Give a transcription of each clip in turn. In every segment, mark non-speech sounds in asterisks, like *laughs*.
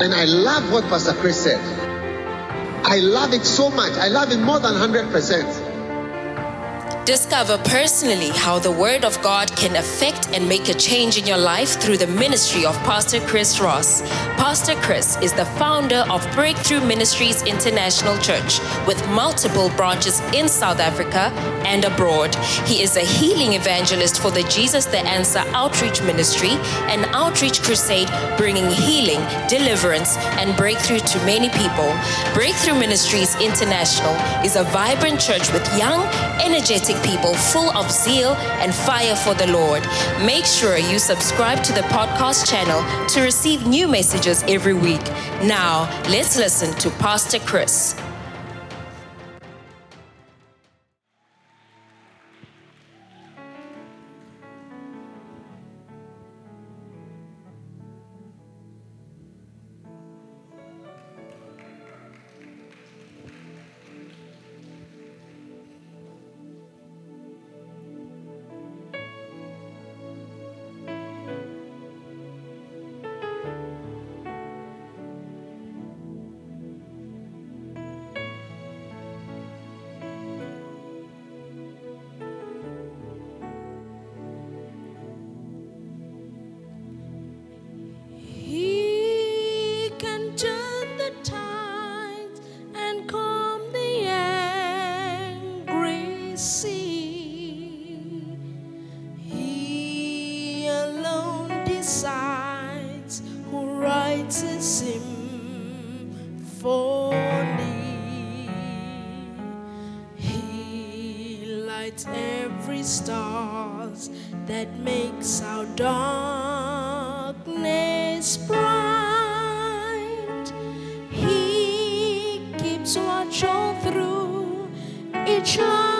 And I love what Pastor Chris said. I love it so much. I love it more than 100%. Discover personally how the Word of God can affect and make a change in your life through the ministry of Pastor Chris Ross. Pastor Chris is the founder of Breakthrough Ministries International Church with multiple branches in South Africa and abroad. He is a healing evangelist for the Jesus the Answer Outreach Ministry, an outreach crusade bringing healing, deliverance, and breakthrough to many people. Breakthrough Ministries International is a vibrant church with young, energetic people full of zeal and fire for the Lord. Make sure you subscribe to the podcast channel to receive new messages every week. Now, let's listen to Pastor Chris. Each long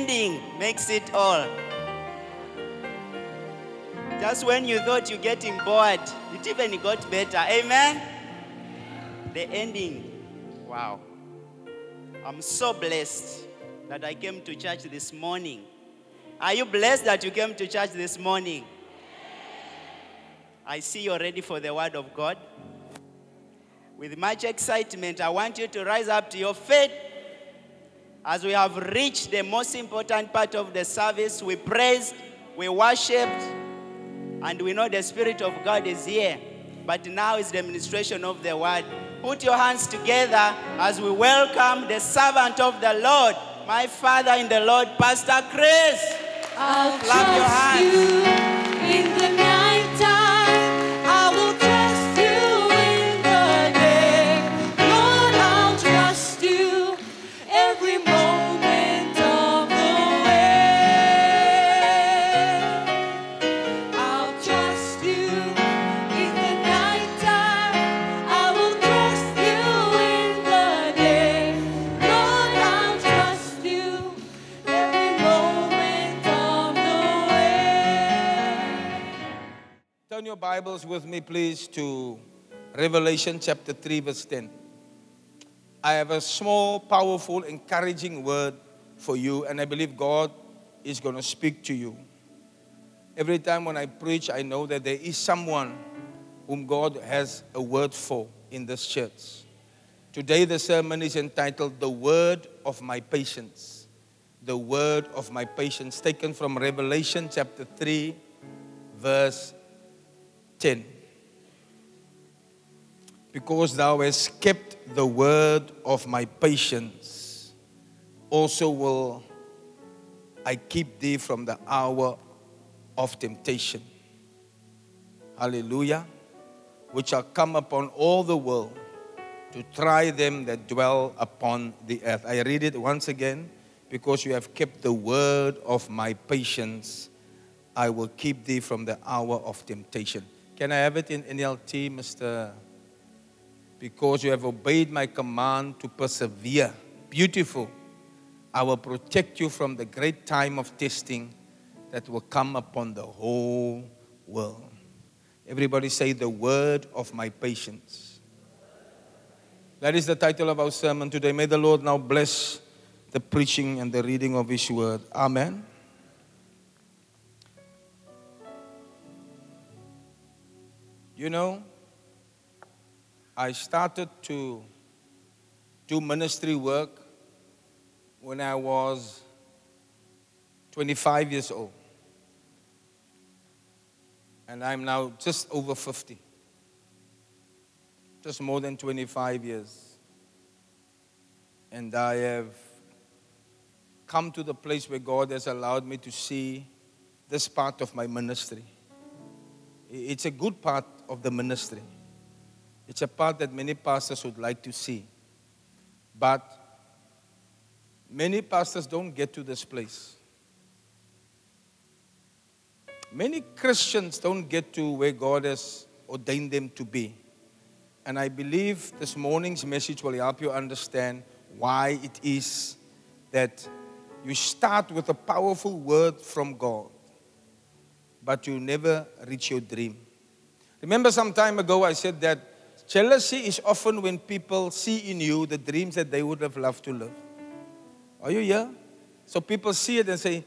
ending makes it all. Just when you thought you're getting bored, it even got better. Amen? The ending. Wow. I'm so blessed that I came to church this morning. Are you blessed that you came to church this morning? I see you're ready for the word of God. With much excitement, I want you to rise up to your feet as we have reached the most important part of the service. We praised, we worshiped, and we know the Spirit of God is here. But now is the administration of the word. Put your hands together as we welcome the servant of the Lord, my father in the Lord, Pastor Chris. I'll Clap your hands. you Bibles with me, please, to Revelation chapter 3, verse 10. I have a small, powerful, encouraging word for you, and I believe God is going to speak to you. Every time when I preach, I know that there is someone whom God has a word for in this church. Today, the sermon is entitled The Word of My Patience. The Word of My Patience, taken from Revelation chapter 3, verse 10. Because thou hast kept the word of my patience, also will I keep thee from the hour of temptation. Hallelujah. Which shall come upon all the world to try them that dwell upon the earth. I read it once again. Because you have kept the word of my patience, I will keep thee from the hour of temptation. Can I have it in NLT, Mr. Because you have obeyed my command to persevere. Beautiful. I will protect you from the great time of testing that will come upon the whole world. Everybody say, The word of my patience. That is the title of our sermon today. May the Lord now bless the preaching and the reading of His word. Amen. You know, I started to do ministry work when I was 25 years old. And I'm now just over 50. Just more than 25 years. And I have come to the place where God has allowed me to see this part of my ministry. It's a good part of the ministry. It's a part that many pastors would like to see. But many pastors don't get to this place. Many Christians don't get to where God has ordained them to be. And I believe this morning's message will help you understand why it is that you start with a powerful word from God, but you never reach your dream. Remember, some time ago, I said that jealousy is often when people see in you the dreams that they would have loved to live. Are you here? So people see it and say,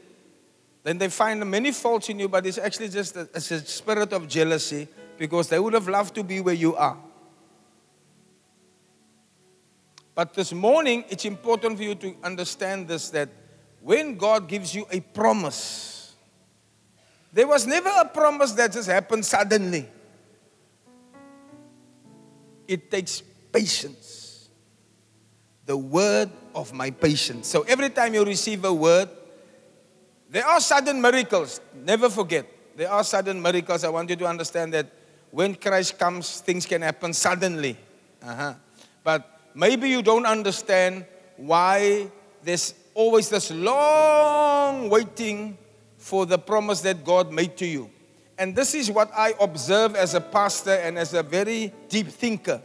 then they find many faults in you, but it's actually just a, it's a spirit of jealousy because they would have loved to be where you are. But this morning, it's important for you to understand this that when God gives you a promise, there was never a promise that just happened suddenly. It takes patience. The word of my patience. So every time you receive a word, there are sudden miracles. Never forget. There are sudden miracles. I want you to understand that when Christ comes, things can happen suddenly. Uh-huh. But maybe you don't understand why there's always this long waiting for the promise that God made to you. And this is what I observe as a pastor and as a very deep thinker.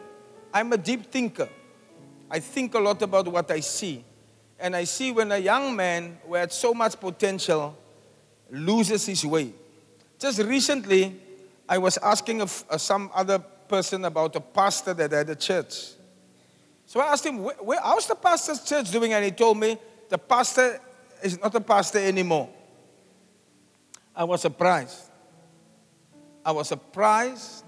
I'm a deep thinker. I think a lot about what I see. And I see when a young man who had so much potential loses his way. Just recently, I was asking of, uh, some other person about a pastor that had a church. So I asked him, where, where, how's the pastor's church doing? And he told me, the pastor is not a pastor anymore. I was surprised. I was surprised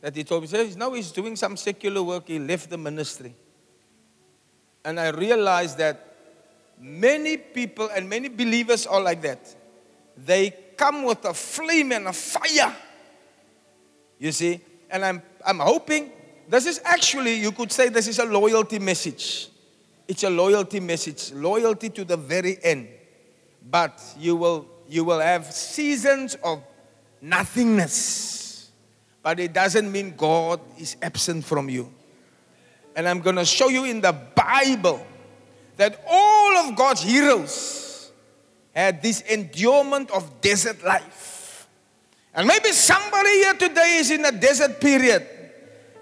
that he told me, says, now he's doing some secular work. He left the ministry. And I realized that many people and many believers are like that. They come with a flame and a fire. You see? And I'm, I'm hoping this is actually, you could say, this is a loyalty message. It's a loyalty message, loyalty to the very end. But you will, you will have seasons of nothingness. But it doesn't mean God is absent from you. And I'm going to show you in the Bible that all of God's heroes had this endurement of desert life. And maybe somebody here today is in a desert period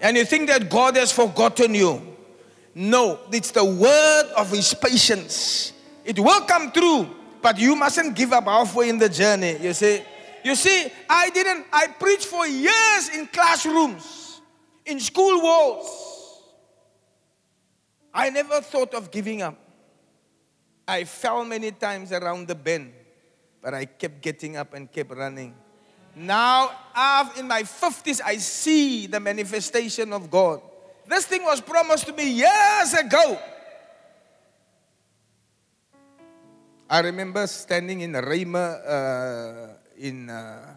and you think that God has forgotten you. No, it's the word of his patience. It will come true, but you mustn't give up halfway in the journey. You see, you see, I didn't, I preached for years in classrooms, in school walls. I never thought of giving up. I fell many times around the bend, but I kept getting up and kept running. Now, I've, in my 50s, I see the manifestation of God. This thing was promised to me years ago. I remember standing in Rhema uh, in uh,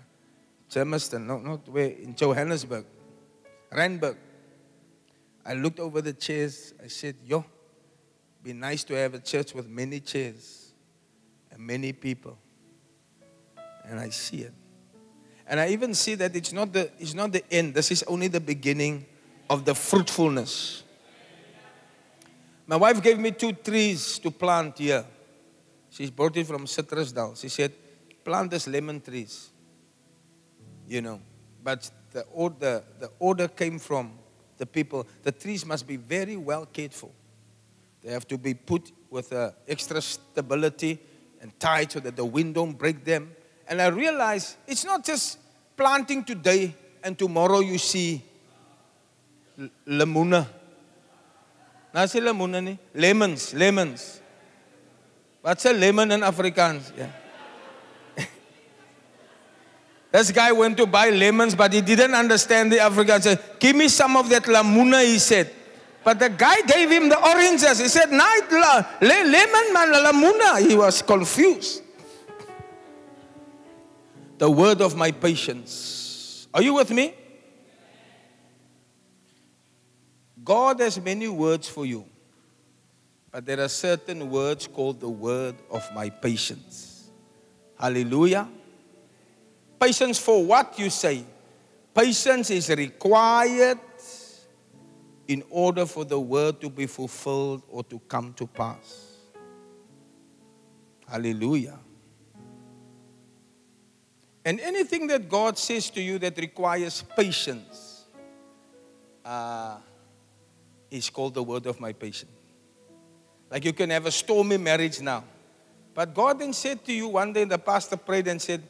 Germiston, no, not where, in Johannesburg, Randburg. I looked over the chairs. I said, Yo, be nice to have a church with many chairs and many people. And I see it. And I even see that it's not the, it's not the end, this is only the beginning of the fruitfulness. My wife gave me two trees to plant here. She's brought it from Citrusdal. She said, plant these lemon trees. You know, but the order, the order came from the people. The trees must be very well cared for. They have to be put with uh, extra stability and tied so that the wind don't break them. And I realized it's not just planting today and tomorrow you see l- lemuna. Lemuna nie, lemons, lemons. What's a lemon in Afrikaans? Yeah. This guy went to buy lemons, but he didn't understand the African. Said, Give me some of that lamuna, he said. But the guy gave him the oranges. He said, Night la, le, lemon man, lamuna. He was confused. The word of my patience. Are you with me? God has many words for you. But there are certain words called the word of my patience. Hallelujah. Patience for what you say. Patience is required in order for the word to be fulfilled or to come to pass. Hallelujah. And anything that God says to you that requires patience uh, is called the word of my patience. Like you can have a stormy marriage now. But God then said to you one day, the pastor prayed and said,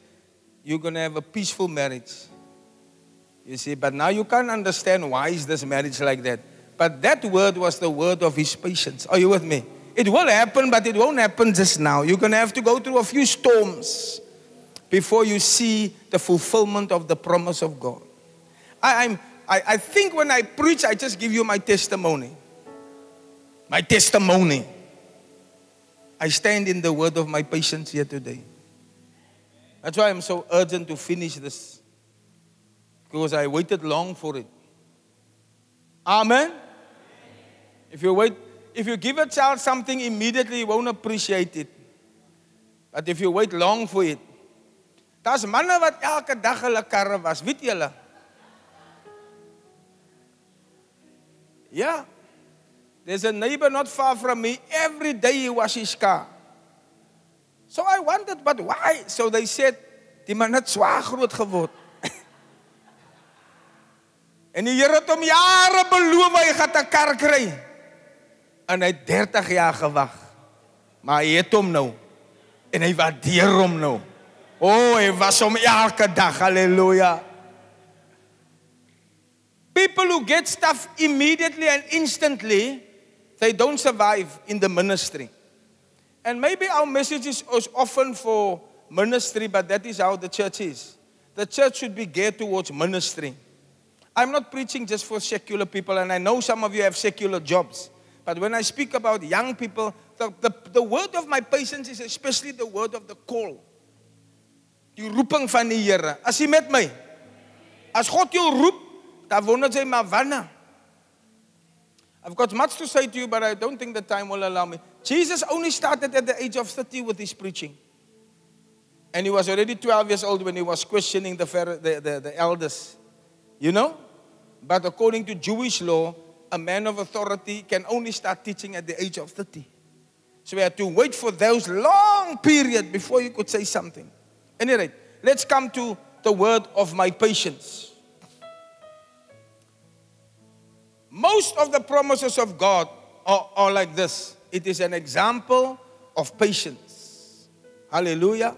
You're going to have a peaceful marriage. You see, but now you can't understand why is this marriage like that. But that word was the word of his patience. Are you with me? It will happen, but it won't happen just now. You're going to have to go through a few storms before you see the fulfillment of the promise of God. I, I'm, I, I think when I preach, I just give you my testimony. My testimony. I stand in the word of my patience here today. That's why I'm so urgent to finish this. Because I waited long for it. Amen. If you wait, if you give a child something immediately, he won't appreciate it. But if you wait long for it, daar's manne wat elke dag hulle karre was, weet julle? Yeah. There's a neighbor not far from me. Every day he was his car. So I wondered, but why? So they said, die man het zwaar groot geword. *laughs* En die Here het hom jare beloof hy gaan 'n kar kry. En hy het 30 jaar gewag. Maar hy het hom nou. En hy waardeer hom nou. O, oh, hy was hom elke dag. Halleluja. People who get stuff immediately and instantly, they don't survive in the ministry. And maybe our message is often for ministry, but that is how the church is. The church should be geared towards ministry. I'm not preaching just for secular people, and I know some of you have secular jobs. But when I speak about young people, the, the, the word of my patience is especially the word of the call. Die roeping van die Here. As met my, as God jou roep, dan wonder jy maar wanneer. I've got much to say to you, but I don't think the time will allow me. Jesus only started at the age of 30 with his preaching. And he was already 12 years old when he was questioning the, the, the, the elders. You know? But according to Jewish law, a man of authority can only start teaching at the age of 30. So we had to wait for those long period before you could say something. Anyway, let's come to the word of my patience. Most of the promises of God are, are like this it is an example of patience. Hallelujah.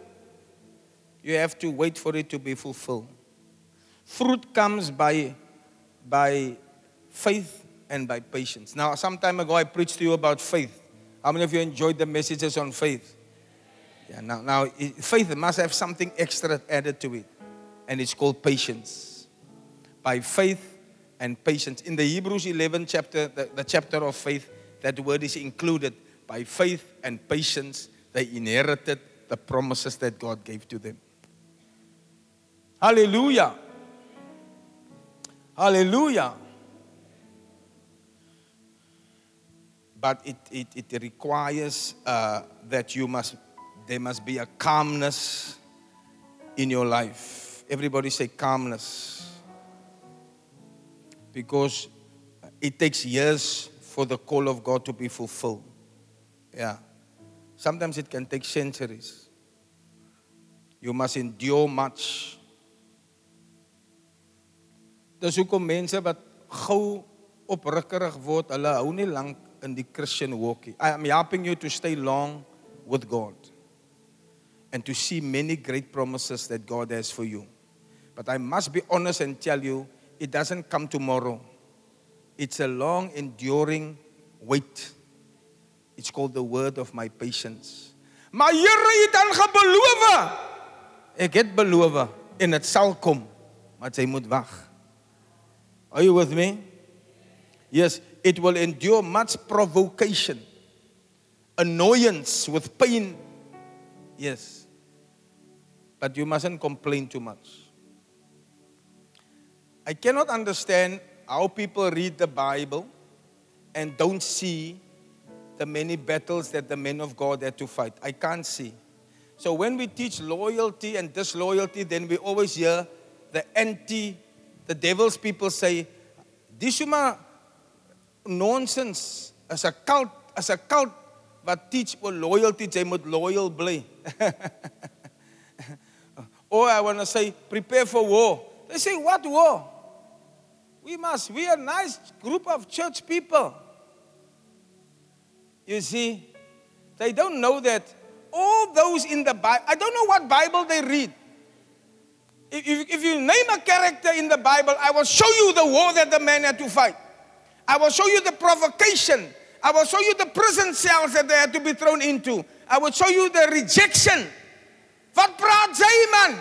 You have to wait for it to be fulfilled. Fruit comes by, by faith and by patience. Now, some time ago, I preached to you about faith. How many of you enjoyed the messages on faith? Yeah, now, now faith must have something extra added to it, and it's called patience. By faith and patience. In the Hebrews 11 chapter, the, the chapter of faith, that word is included. By faith and patience, they inherited the promises that God gave to them. Hallelujah. Hallelujah. But it, it, it requires uh, that you must, there must be a calmness in your life. Everybody say calmness. Because it takes years for the call of God to be fulfilled. Yeah. Sometimes it can take centuries. You must endure much. Dis hoekom mense wat gou oprukkerig word, hulle hou nie lank in die Christian walk nie. I am helping you to stay long with God and to see many great promises that God has for you. But I must be honest and tell you, it doesn't come tomorrow. It's a long enduring wait. It's called the word of my patience. Maar Here het dan gebeloof. Ek het beloof en dit sal kom, maar jy moet wag. Are you with me? Yes, it will endure much provocation, annoyance with pain. Yes. But you mustn't complain too much. I cannot understand how people read the Bible and don't see the many battles that the men of God had to fight. I can't see. So when we teach loyalty and disloyalty, then we always hear the anti, the devil's people say, dis is maar nonsense. As a cult, as a cult wat teach oor loyalty, jy moet loyal *laughs* or I want to say, prepare for war. They say, what war? We must, we are a nice group of church people. You see, they don't know that all those in the Bible, I don't know what Bible they read. If, if, you name a character in the Bible, I will show you the war that the man had to fight. I will show you the provocation. I will show you the prison cells that they had to be thrown into. I will show you the rejection. Wat praat jy man?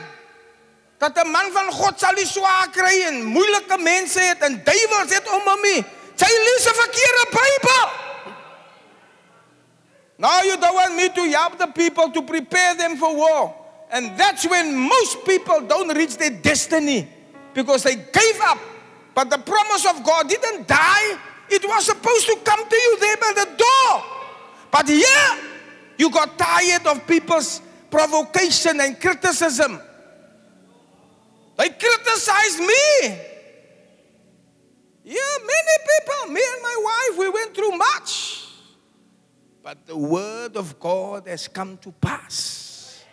Dat 'n man van God sal nie swaar kry en moeilike mense het en duiwels het om hom nie. Jy lees 'n verkeerde Bybel. Now you don't want me to help the people to prepare them for war. And that's when most people don't reach their destiny because they gave up. But the promise of God didn't die. It was supposed to come to you there by the door. But here, you got tired of people's provocation and criticism. They criticized me. Yeah, many people, me and my wife, we went through much. But the word of God has come to pass.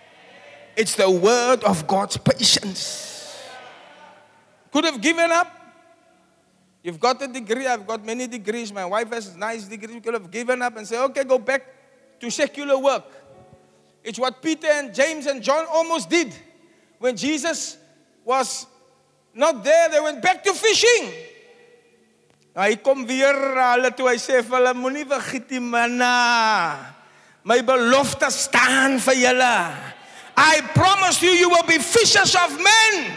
It's the word of God's patience. Could have given up. You've got a degree, I've got many degrees. My wife has a nice degrees. We could have given up and say, okay, go back to secular work. It's what Peter and James and John almost did. When Jesus was not there, they went back to fishing. Hy kom weer hulle toe hy sê vir hulle moenie vergiet die manna. My belofte staan vir julle. I promise you you will be fishers of men.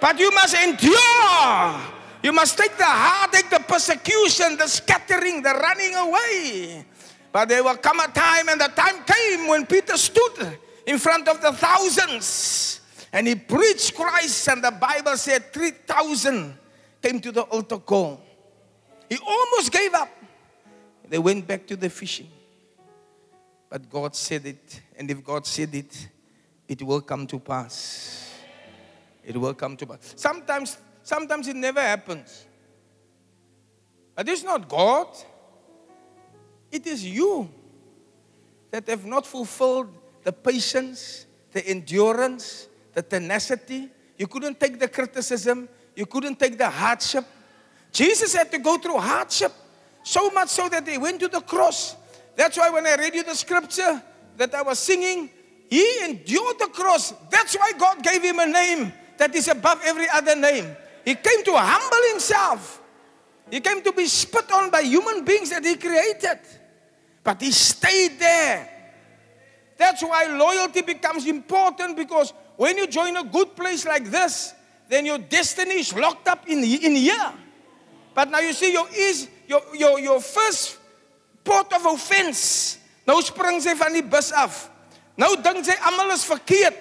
But you must endure. You must take the heartache, the persecution, the scattering, the running away. But there will come a time, and the time came when Peter stood in front of the thousands and he preached Christ, and the Bible said 3,000 came to the altar call. He almost gave up. They went back to the fishing. But God said it, and if God said it, it will come to pass. It will come to pass. Sometimes, sometimes it never happens. But it's not God. It is you that have not fulfilled the patience, the endurance, the tenacity. You couldn't take the criticism. You couldn't take the hardship. Jesus had to go through hardship. So much so that he went to the cross. That's why when I read you the scripture that I was singing, he endured the cross. That's why God gave him a name that is above every other name. He came to humble himself. He came to be spit on by human beings that he created. But he stayed there. That's why loyalty becomes important because when you join a good place like this, then your destiny is locked up in, in here. But now you see, your, is, your, your, your first port of offense. Nou spring sy van die bus af. Nou dink sy almal is verkeerd.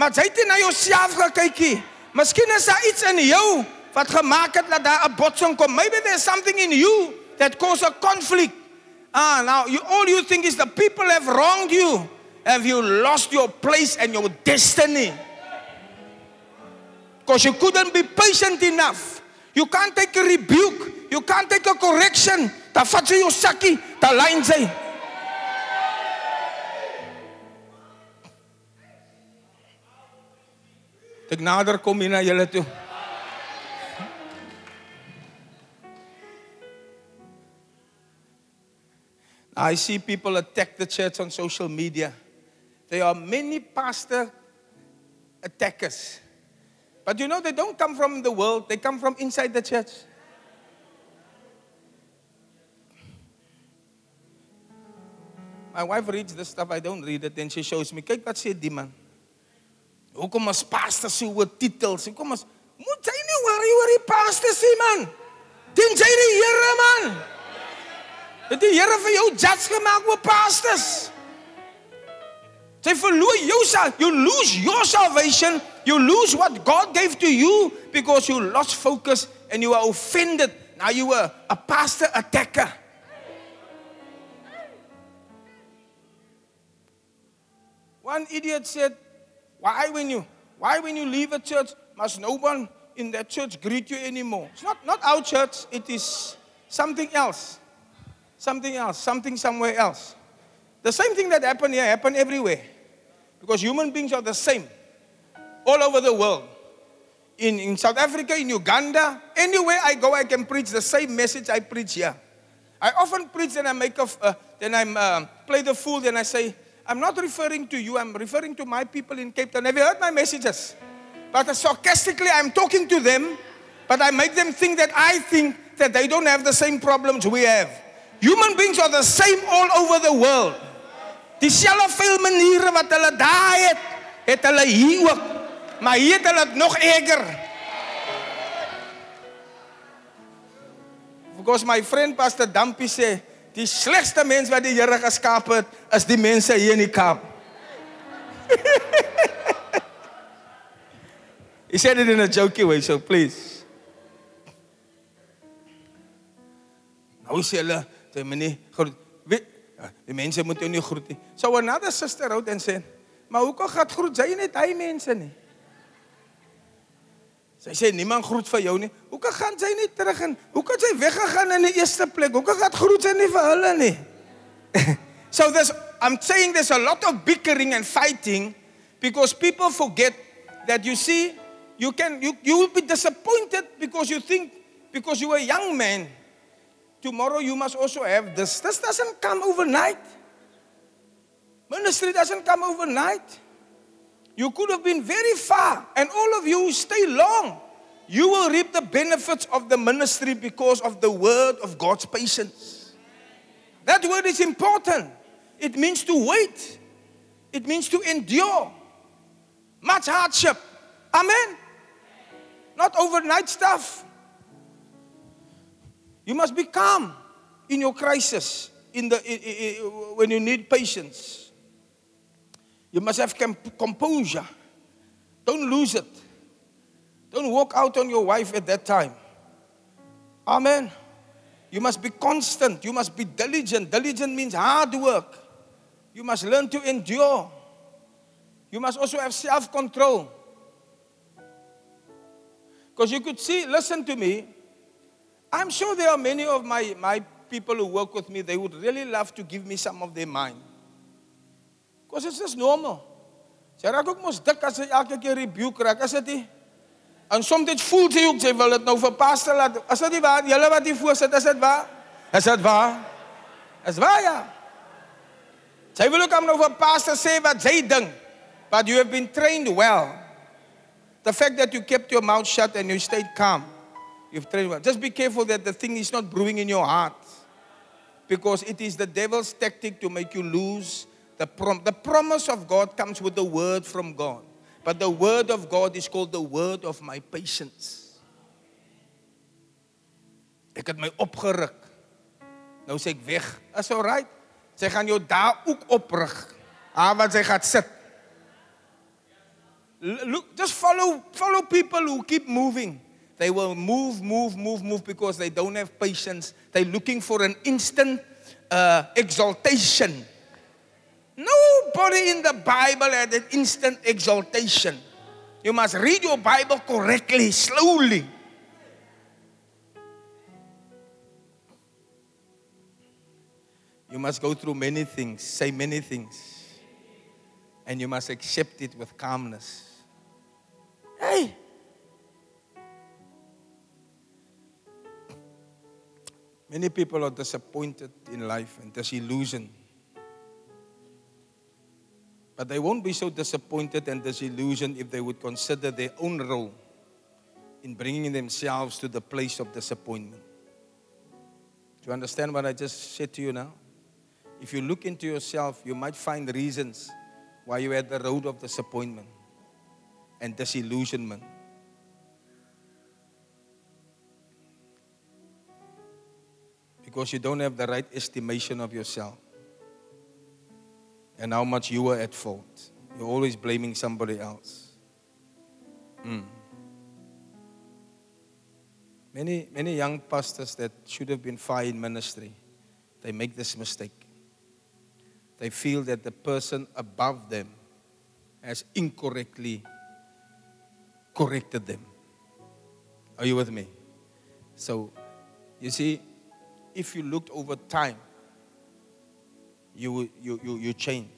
Maar jy het nie na jouself gekyk nie. Miskien is daar iets in jou wat gemaak het dat daar 'n botsing kom. Maybe there's something in you that cause a conflict. Ah, now you, all you think is the people have wronged you. Have you lost your place and your destiny? Because you couldn't be patient enough. You can't take a rebuke. You can't take a correction. Ek nader kom hier na julle toe. I see people attack the church on social media. There are many pastor attackers. But you know, they don't come from the world, they come from inside the church. My wife reads this stuff, I don't read it, then she shows me, kyk wat sê die man. Hoekom as pastor so oor titels? Hoekom as moet jy nie worry oor die pastor sê man? Dien jy die Here man? Het die Here vir jou judge gemaak oor pastors? Jy verloor jou sal, you lose your salvation, you lose what God gave to you because you lost focus and you are offended. Now you are a pastor attacker. One idiot said, "Why when you why when you leave a church must no one in that church greet you anymore?" It's not not our church, it is something else. Something else, something somewhere else. The same thing that happened here happened everywhere. Because human beings are the same all over the world. In, in South Africa, in Uganda, anywhere I go, I can preach the same message I preach here. I often preach and I make a, uh, then I uh, play the fool, then I say, I'm not referring to you, I'm referring to my people in Cape Town. Have you heard my messages? But sarcastically, I'm talking to them, but I make them think that I think that they don't have the same problems we have. Human beings are the same all over the world. Dieselfde veel maniere wat hulle daai het, het hulle hier ook. Maar hier het hulle nog erger. Because my friend Pastor Dumpy sê, die slegste mens wat die Here geskaap het, is die mense hier in die Kaap. *laughs* He said it in a jokey way, so please. Nou sê hulle, groet. Weet, die mense moet jou nie groet nie. So another sister wrote and said, "Maar hoekom gaan groet jy net hy mense nie?" Sy sê niemand groet vir jou nie. Hoekom gaan sy nie terug en hoekom sy weggegaan in die eerste plek? Hoekom gaan groet sy nie vir hulle nie? *laughs* so there's I'm saying there's a lot of bickering and fighting because people forget that you see you can you you will be disappointed because you think because you're a young man, tomorrow you must also have this. This doesn't come overnight. Ministry doesn't come overnight. You could have been very far, and all of you stay long, you will reap the benefits of the ministry because of the word of God's patience. That word is important. It means to wait, it means to endure much hardship. Amen. Not overnight stuff. You must be calm in your crisis, in the, i- i- i- when you need patience. You must have com- composure. Don't lose it. Don't walk out on your wife at that time. Amen. You must be constant. You must be diligent. Diligent means hard work. You must learn to endure. You must also have self control. Because you could see, listen to me. I'm sure there are many of my, my people who work with me, they would really love to give me some of their mind. Because it's just normal. Sy raak ook mos dik as sy elke keer rebuke raak, is dit nie? En soms voel sy ook sy wil dit nou vir pastor laat. Is dit nie waar? Julle wat hier voor sit, is dit waar? Is dit waar? Is waar ja. Sy wil ook hom nou vir pastor sê wat sy dink. But you have been trained well. The fact that you kept your mouth shut and you stayed calm, you've trained well. Just be careful that the thing is not brewing in your heart. Because it is the devil's tactic to make you lose the prom. The promise of God comes with the word from God. But the word of God is called the word of my patience. Ek het my opgeruk. Nou sê ek weg. Is all right. Sy gaan jou daar ook oprig. Ah, want sy gaan sit. Look, just follow follow people who keep moving. They will move, move, move, move because they don't have patience. They're looking for an instant uh, exaltation. Nobody in the Bible had an instant exaltation. You must read your Bible correctly, slowly. You must go through many things, say many things, and you must accept it with calmness. Hey! Many people are disappointed in life and disillusioned. But they won't be so disappointed and disillusioned if they would consider their own role in bringing themselves to the place of disappointment. Do you understand what I just said to you now? If you look into yourself, you might find reasons why you're at the road of disappointment and disillusionment. Because you don't have the right estimation of yourself and how much you were at fault. You're always blaming somebody else. Mm. Many, many young pastors that should have been fire in ministry, they make this mistake. They feel that the person above them has incorrectly corrected them. Are you with me? So, you see, if you looked over time, you, you, you, you change.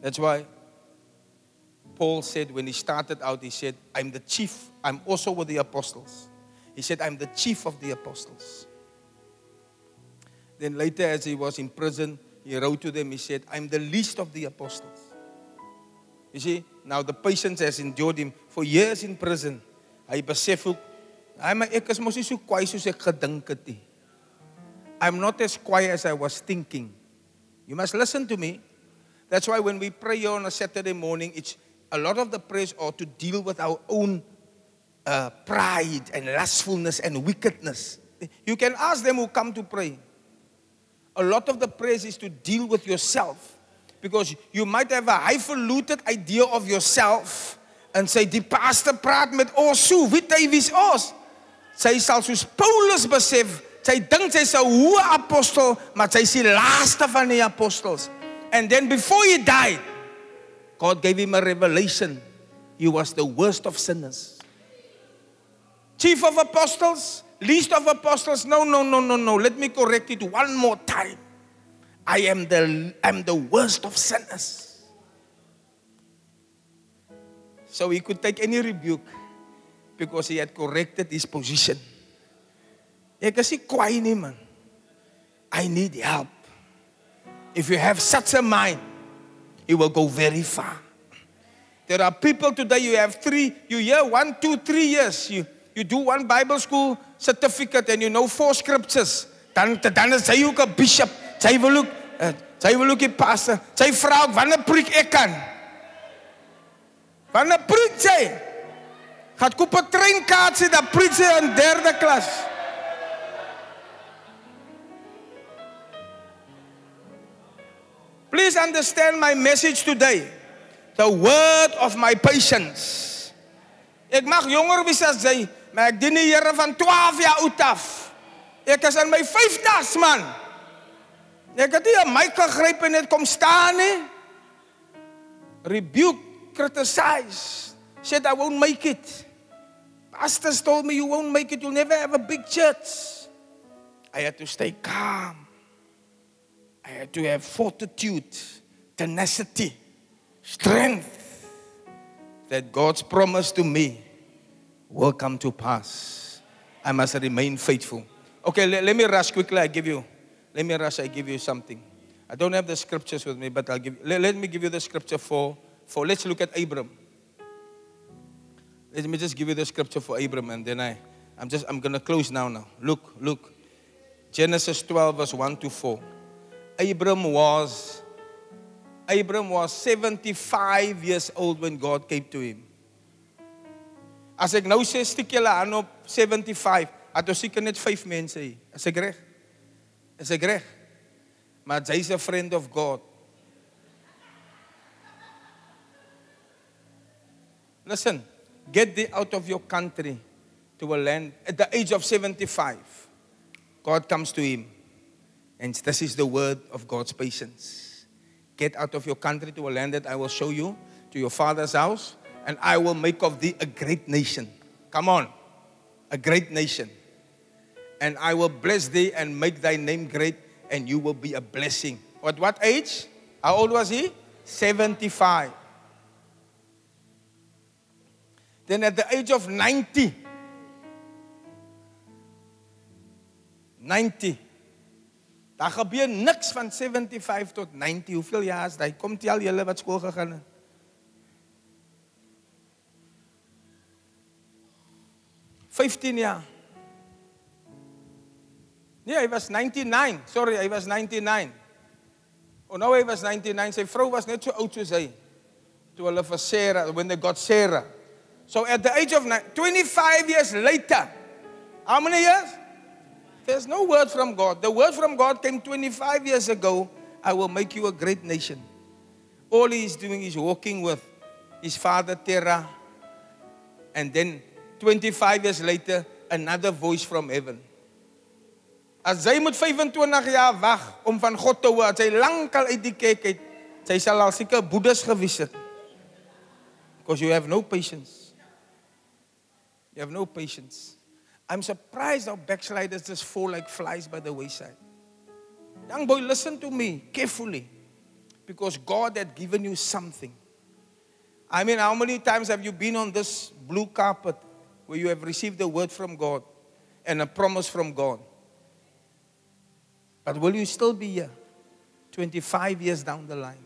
That's why Paul said when he started out, he said, I'm the chief. I'm also with the apostles. He said, I'm the chief of the apostles. Then later, as he was in prison, he wrote to them, he said, I'm the least of the apostles. You see, now the patience has endured him for years in prison. Hy besef ook, hy maar ek is mos nie so kwaai soos ek gedink het nie. I'm not as quiet as I was thinking. You must listen to me. That's why when we pray on a Saturday morning, it's a lot of the prayers are to deal with our own uh, pride and lustfulness and wickedness. You can ask them who come to pray. A lot of the prayers is to deal with yourself. Because you might have a highfalutin idea of yourself and say, die pastor praat met ons so, weet hy wie's ons? Sy sal soos Paulus besef, sy dink sy's 'n hoë apostel, maar sy's die laaste van die apostels. And then before he died, God gave him a revelation. He was the worst of sinners. Chief of apostles, least of apostles. No, no, no, no, no. Let me correct it one more time. I am the I'm the worst of sinners. So he could take any rebuke because he had corrected his position. Ek is nie kwaai nie man. I need help. If you have such a mind, you will go very far. There are people today, you have three, you hear one, two, three years. You, you do one Bible school certificate and you know four scriptures. Dan, dan is hy ook 'n bishop. Sy wil ook, uh, sy wil ook 'n pastor. Sy vra ook wanneer preek ek kan. Wanneer preek sy? Gaan koop 'n treinkaart sy dan preek sy in derde klas. Please understand my message today. The word of my patience. Ek mag jonger wees as jy, maar ek dien die Here van 12 jaar oud af. Ek is in my 50's man. Ek het nie 'n mic gegryp en net kom staan nie. Rebuke, criticize. Said I won't make it. Pastors told me you won't make it, you'll never have a big church. I had to stay calm. I had to have fortitude, tenacity, strength that God's promise to me will come to pass. I must remain faithful. Okay, let, let me rush quickly. I give you, let me rush. I give you something. I don't have the scriptures with me, but I'll give. Let, let me give you the scripture for for. Let's look at Abram. Let me just give you the scripture for Abram, and then I, I'm just, I'm gonna close now. Now, look, look. Genesis 12, verse 1 to 4. Abram was Abram was 75 years old when God came to him. As ek nou sê stiek julle aan op 75, het ons seker net 5 mense hier. Is ek reg? Is ek reg? Maar 'n friend of God. Listen, get thee out of your country to a land at the age of 75. God comes to him. And this is the word of God's patience. Get out of your country to a land that I will show you, to your father's house, and I will make of thee a great nation. Come on, a great nation. And I will bless thee and make thy name great, and you will be a blessing. At what age? How old was he? 75. Then at the age of 90, 90, Daar gebeur niks van 75 tot 90. Hoeveel jaar is dit? Kom tel julle wat skool gegaan het. Fifteen jaar. Nee, hy was 99. Sorry, hy was 99. Oh, nou hy was 99. Sy vrou was net so oud soos hy. Toe hulle vir Sarah, when they got Sarah. So at the age of 25 years later, how many years? There's no word from God. The word from God came 25 years ago. I will make you a great nation. All he is doing is walking with his father Terah. And then 25 years later, another voice from heaven. As jy moet 25 jaar wag om van God te hoor, as hy lankal uit die kerk uit, sy sal al seker boeddhas gewees het. Because you have no patience. You have no patience. I'm surprised how backsliders just fall like flies by the wayside. Young boy, listen to me carefully. Because God had given you something. I mean, how many times have you been on this blue carpet where you have received a word from God and a promise from God? But will you still be here 25 years down the line?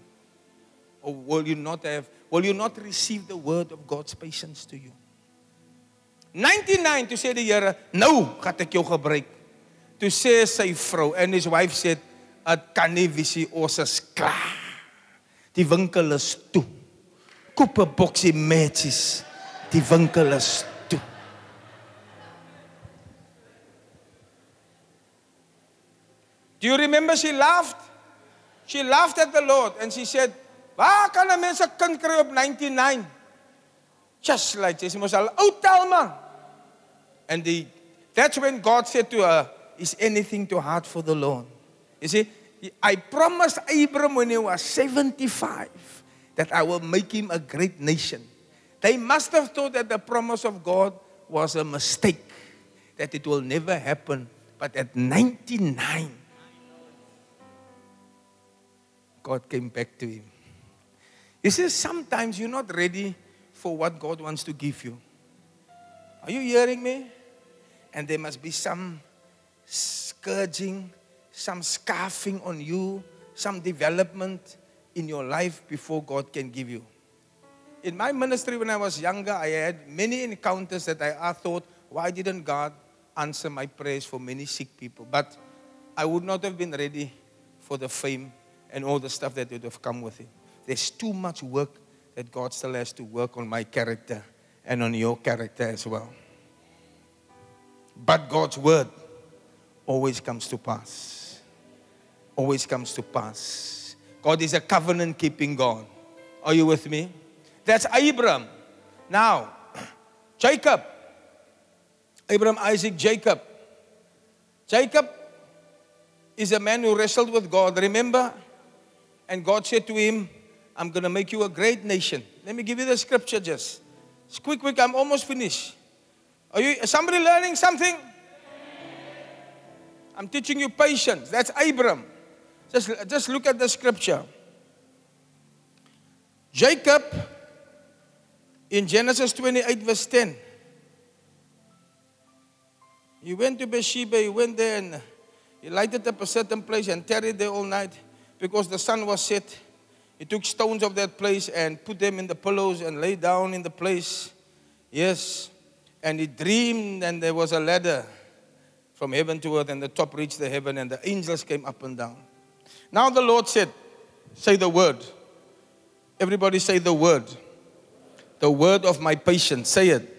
Or will you not have, will you not receive the word of God's patience to you? 99 toe sê die Here, nou gaan ek jou gebruik. Toe sê sy vrou and his wife said, "Dit kan nie nie, ons is klaar. Die winkel is toe. Koop 'n boksie matches. Die winkel is toe." Do you remember she laughed? She laughed at the Lord and she said, "Waar kan 'n mens 'n kind kry op 99?" Just like jy mos al oud tel man. And the that's when God said to her, is anything too hard for the Lord? You see, I promised Abram when he was 75 that I will make him a great nation. They must have thought that the promise of God was a mistake, that it will never happen. But at 99, God came back to him. He says, sometimes you're not ready for what God wants to give you. Are you hearing me? And there must be some scourging, some scarfing on you, some development in your life before God can give you. In my ministry, when I was younger, I had many encounters that I, thought, why didn't God answer my prayers for many sick people? But I would not have been ready for the fame and all the stuff that would have come with it. There's too much work that God still has to work on my character and on your character as well. But God's word always comes to pass. Always comes to pass. God is a covenant keeping God. Are you with me? That's Abram. Now, *clears throat* Jacob. Abraham, Isaac, Jacob. Jacob is a man who wrestled with God. Remember? And God said to him, I'm going to make you a great nation. Let me give you the scripture just. It's quick, quick. I'm almost finished. Are you is somebody learning something? I'm teaching you patience. That's Abram. Just, just look at the scripture. Jacob in Genesis 28, verse 10. He went to Bathsheba, he went there and he lighted up a certain place and tarried there all night because the sun was set. He took stones of that place and put them in the pillows and lay down in the place. Yes. And he dreamed, and there was a ladder from heaven to earth, and the top reached the heaven, and the angels came up and down. Now the Lord said, Say the word. Everybody say the word. The word of my patience. Say it.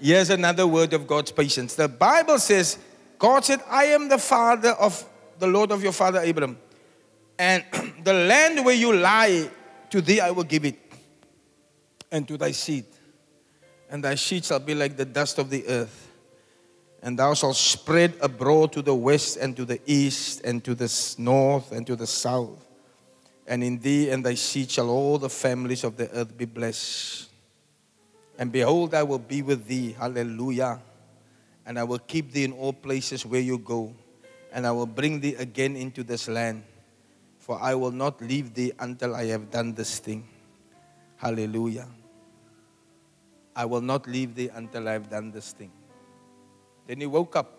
Here's another word of God's patience. The Bible says, God said, I am the father of the Lord of your father Abraham. And *clears throat* the land where you lie, to thee I will give it, and to thy seed. And thy seed shall be like the dust of the earth. And thou shalt spread abroad to the west and to the east and to the north and to the south. And in thee and thy seed shall all the families of the earth be blessed. And behold, I will be with thee. Hallelujah. And I will keep thee in all places where you go. And I will bring thee again into this land. For I will not leave thee until I have done this thing. Hallelujah. I will not leave thee until I have done this thing. Then he woke up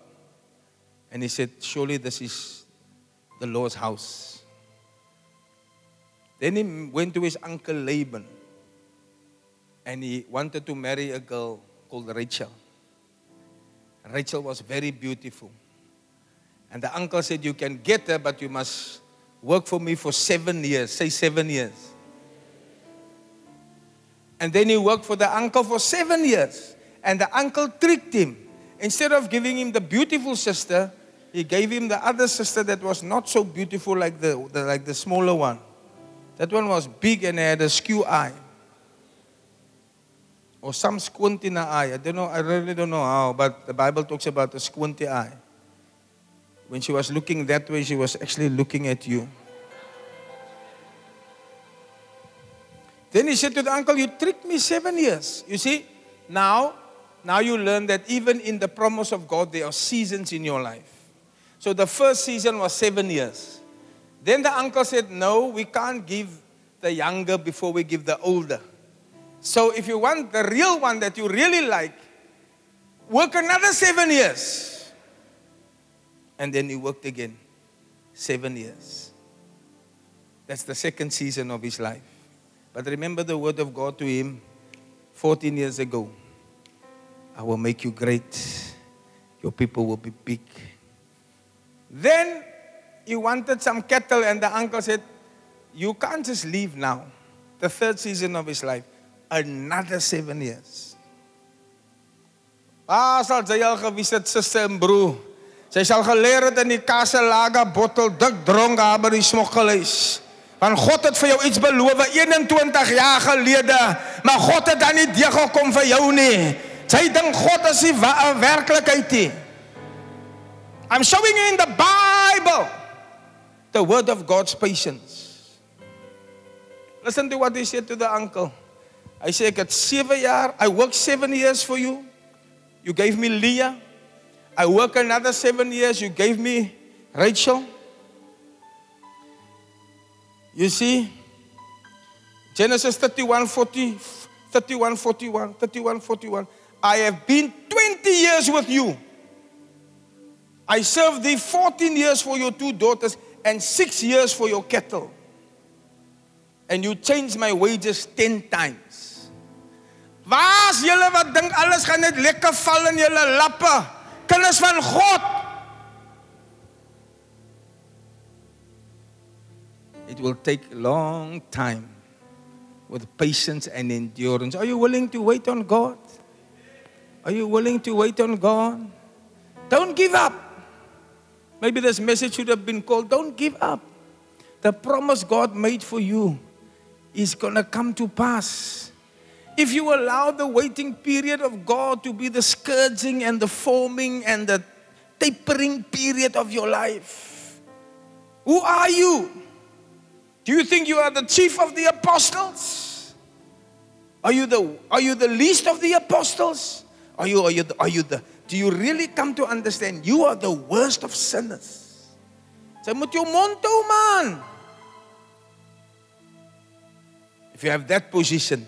and he said, Surely this is the Lord's house. Then he went to his uncle Laban and he wanted to marry a girl called Rachel. Rachel was very beautiful. And the uncle said, You can get her, but you must work for me for seven years. Say seven years. And then he worked for the uncle for seven years. And the uncle tricked him. Instead of giving him the beautiful sister, he gave him the other sister that was not so beautiful like the, the like the smaller one. That one was big and had a skew eye. Or some squint in the eye. I don't know, I really don't know how, but the Bible talks about a squinty eye. When she was looking that way, she was actually looking at you. Then he said to the uncle, You tricked me seven years. You see, now, now you learn that even in the promise of God, there are seasons in your life. So the first season was seven years. Then the uncle said, No, we can't give the younger before we give the older. So if you want the real one that you really like, work another seven years. And then he worked again. Seven years. That's the second season of his life. But remember the word of God to him 14 years ago I will make you great, your people will be big. Then he wanted some cattle, and the uncle said, You can't just leave now. The third season of his life, another seven years. Waar sal sy al gewees het, en broer? Sy sal geleer het in die kaselaga bottel dik dronk daar by die smokkelhuis. Want God het vir jou iets beloof 21 jaar gelede, maar God het dan nie deurgekom vir jou nie. Sy dink God is nie wa- 'n werklikheid nie. I'm showing you in the Bible the word of God's patience. Listen to what he said to the uncle. Hy sê ek het 7 jaar, I worked 7 years for you. You gave me Leah. I work another 7 years, you gave me Rachel. You see, Genesis 31 40, 31 41, 31 41. I have been 20 years with you. I served thee 14 years for your two daughters and six years for your cattle. And you changed my wages 10 times. Waar's julle wat dink alles gaan net lekker val in julle lappe? Kinders van God. It will take a long time with patience and endurance. Are you willing to wait on God? Are you willing to wait on God? Don't give up. Maybe this message should have been called Don't give up. The promise God made for you is going to come to pass. If you allow the waiting period of God to be the scourging and the forming and the tapering period of your life, who are you? Do you think you are the chief of the apostles? Are you the, are you the least of the apostles? Are you, are, you the, are you the, do you really come to understand you are the worst of sinners? Man. If you have that position,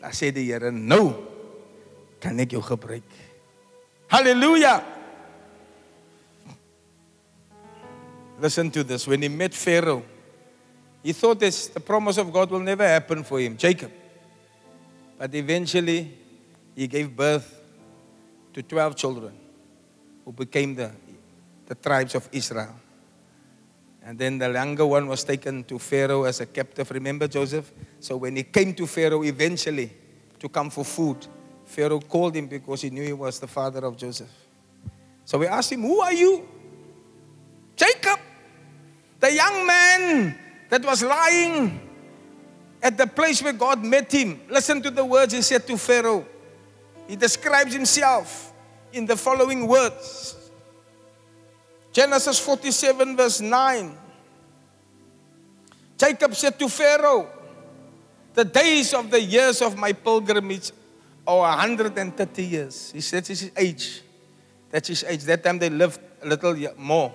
dan sê die Here, nou kan ek jou gebruik. Hallelujah. Listen to this. When he met Pharaoh, he thought this, the promise of God will never happen for him, Jacob. But eventually, he gave birth to 12 children who became the, the tribes of Israel. And then the younger one was taken to Pharaoh as a captive. Remember Joseph? So when he came to Pharaoh eventually to come for food, Pharaoh called him because he knew he was the father of Joseph. So we asked him, Who are you? Jacob, the young man that was lying at the place where God met him. Listen to the words he said to Pharaoh. He describes himself in the following words Genesis 47, verse 9. Jacob said to Pharaoh, The days of the years of my pilgrimage are 130 years. He said, That's his age. That's his age. That time they lived a little more.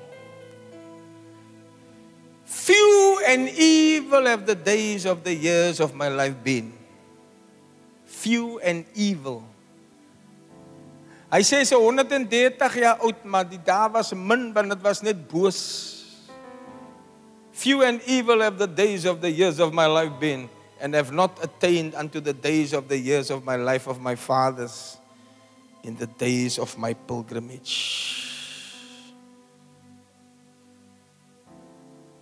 Few and evil have the days of the years of my life been. Few and evil. Hy sê so 130 jaar oud, maar die dae was min want dit was net boos. Few and evil have the days of the years of my life been and have not attained unto the days of the years of my life of my fathers in the days of my pilgrimage.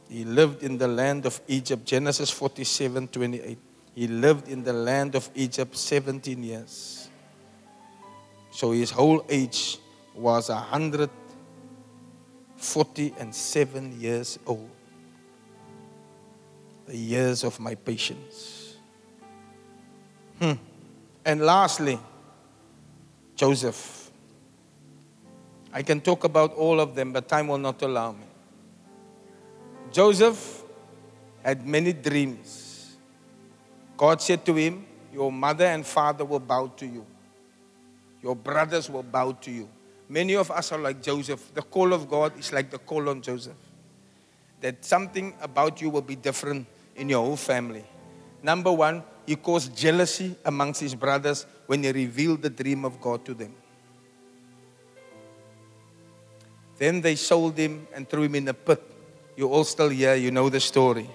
He lived in the land of Egypt, Genesis 47 28. He lived in the land of Egypt 17 years. So his whole age was 140 and 7 years old. The years of my patience. Hmm. And lastly, Joseph. I can talk about all of them, but time will not allow me. Joseph had many dreams. God said to him, Your mother and father will bow to you, your brothers will bow to you. Many of us are like Joseph. The call of God is like the call on Joseph. That something about you will be different in your whole family. Number one, he caused jealousy amongst his brothers when he revealed the dream of God to them. Then they sold him and threw him in a pit. You're all still here, you know the story.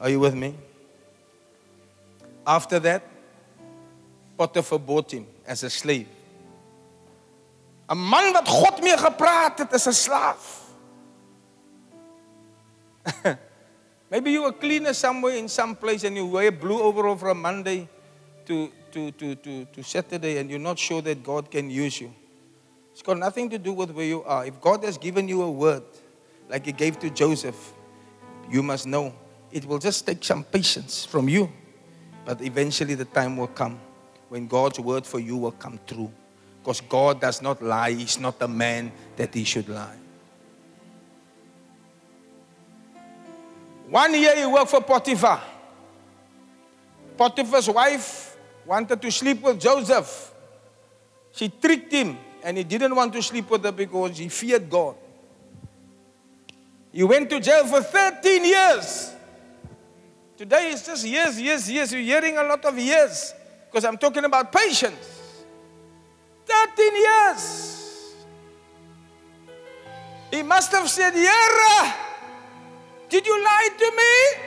Are you with me? After that, Potiphar bought him as a slave. 'n Man wat God mee gepraat het is 'n slaaf. *laughs* Maybe you a cleaner somewhere in some place and you wear blue overall from Monday to, to, to, to, to Saturday and you're not sure that God can use you. It's got nothing to do with where you are. If God has given you a word, like He gave to Joseph, you must know it will just take some patience from you. But eventually the time will come when God's word for you will come true. Because God does not lie, He's not a man that He should lie. One year he worked for Potiphar. Potiphar's wife wanted to sleep with Joseph. She tricked him and he didn't want to sleep with her because he feared God. He went to jail for 13 years. Today it's just years, years, years. You're hearing a lot of years because I'm talking about patience. 13 years. He must have said, Yera, did you lie to me?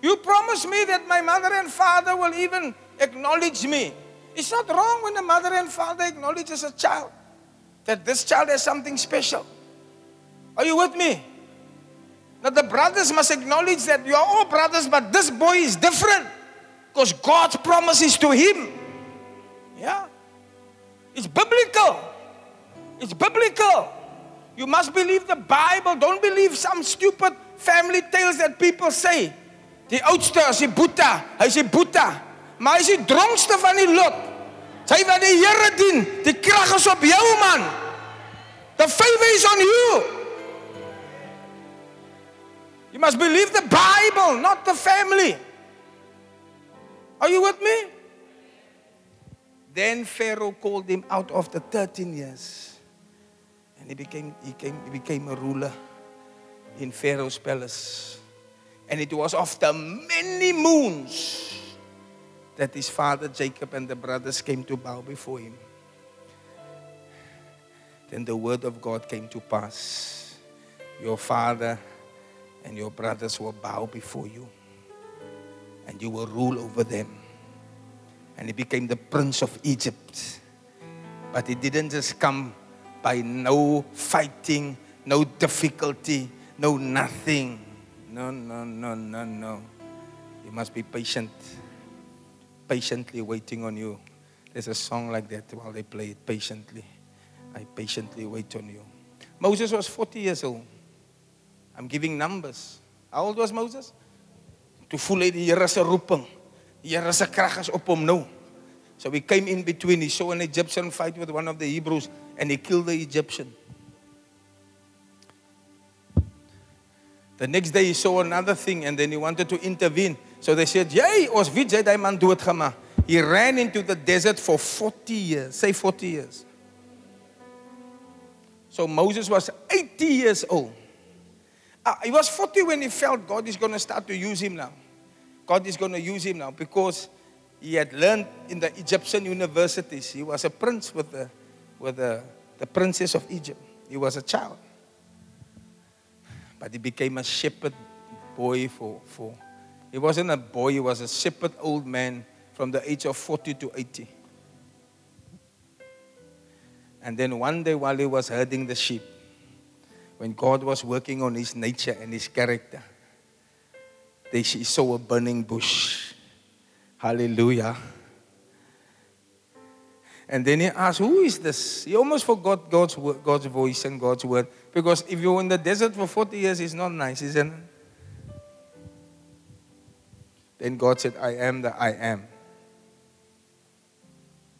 You promised me that my mother and father will even acknowledge me. It's not wrong when a mother and father acknowledges a child that this child has something special. Are you with me? That the brothers must acknowledge that you are all brothers, but this boy is different because God's promise is to him. Yeah. It's biblical. It's biblical. You must believe the Bible. Don't believe some stupid family tales that people say. Die oudste is die Boeta. Hy sê Boeta. Maar is die dronkste van die lot. Sy wat die Here dien, die krag is op jou man. The favor is on you. You must believe the Bible, not the family. Are you with me? Then Pharaoh called him out after 13 years. And he became, he came, he became a ruler in Pharaoh's palace. And it was after many moons that his father Jacob and the brothers came to bow before him. Then the word of God came to pass. Your father and your brothers will bow before you, and you will rule over them. And he became the prince of Egypt. But he didn't just come by no fighting, no difficulty, no nothing. No, no, no, no, no. You must be patient. Patiently waiting on you. There's a song like that while they play it patiently. I patiently wait on you. Moses was 40 years old. I'm giving numbers. How old was Moses? Toe voel hy die Here se roeping. Krag is op nou. So he came in between. He saw an Egyptian fight with one of the Hebrews and he killed the Egyptian. The next day he saw another thing and then he wanted to intervene. So they said, "Jy, ons weet jy daai man doodgemaak." He ran into the desert for 40 years. Say 40 years. So Moses was 80 years old. Uh, he was 40 when he felt God is going to start to use him now. God is going to use him now because he had learned in the Egyptian universities. He was a prince with the, with the, the princess of Egypt. He was a child. But he became a shepherd boy for, for he wasn't a boy, he was a shepherd old man from the age of 40 to 80. And then one day while he was herding the sheep, when God was working on his nature and his character, they he saw a burning bush. Hallelujah. And then he asked, Who is this? He almost forgot God's, wo- God's voice and God's word. Because if you're in the desert for 40 years, it's not nice, isn't it? Then God said, I am the I am.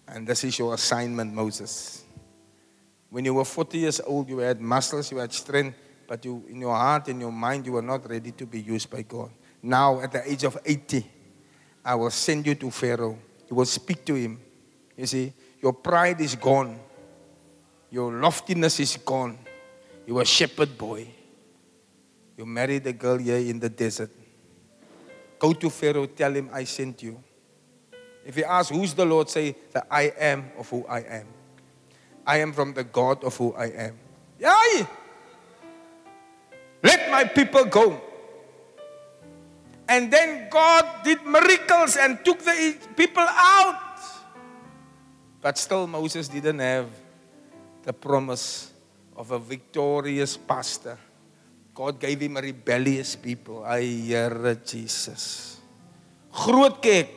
And this is your assignment, Moses. When you were 40 years old, you had muscles, you had strength, but you, in your heart and your mind, you were not ready to be used by God. Now, at the age of 80, I will send you to Pharaoh. You will speak to him. You see, your pride is gone, your loftiness is gone. You were a shepherd boy. You married a girl here in the desert. Go to Pharaoh, tell him I sent you. If he asks, Who's the Lord? say, The I am of who I am. I am from the God of who I am. Yay! Let my people go. And then God did miracles and took the people out. But still, Moses didn't have the promise of a victorious pastor. God gave him a rebellious people. Ay, Here Jesus. Groot kerk,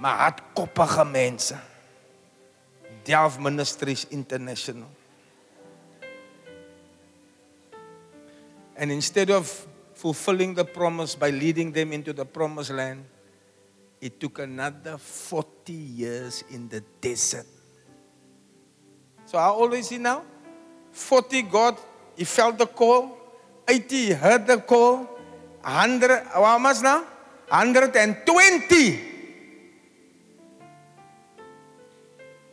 maar hardkoppige mense. Delf Ministries International. And instead of fulfilling the promise by leading them into the promised land, it took another 40 years in the desert. So how old is he now? 40 God, he felt the call. 80 he heard the call. 100, how much now? 120.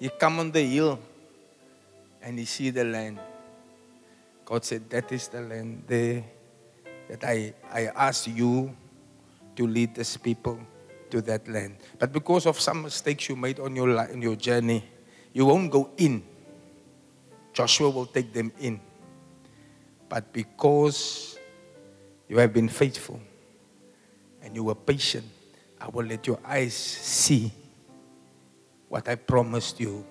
He come on the hill and he see the land. God said, that is the land there that I, I asked you to lead this people to that land. But because of some mistakes you made on your, li- on your journey, you won't go in. Joshua will take them in. But because you have been faithful and you were patient, I will let your eyes see what I promised you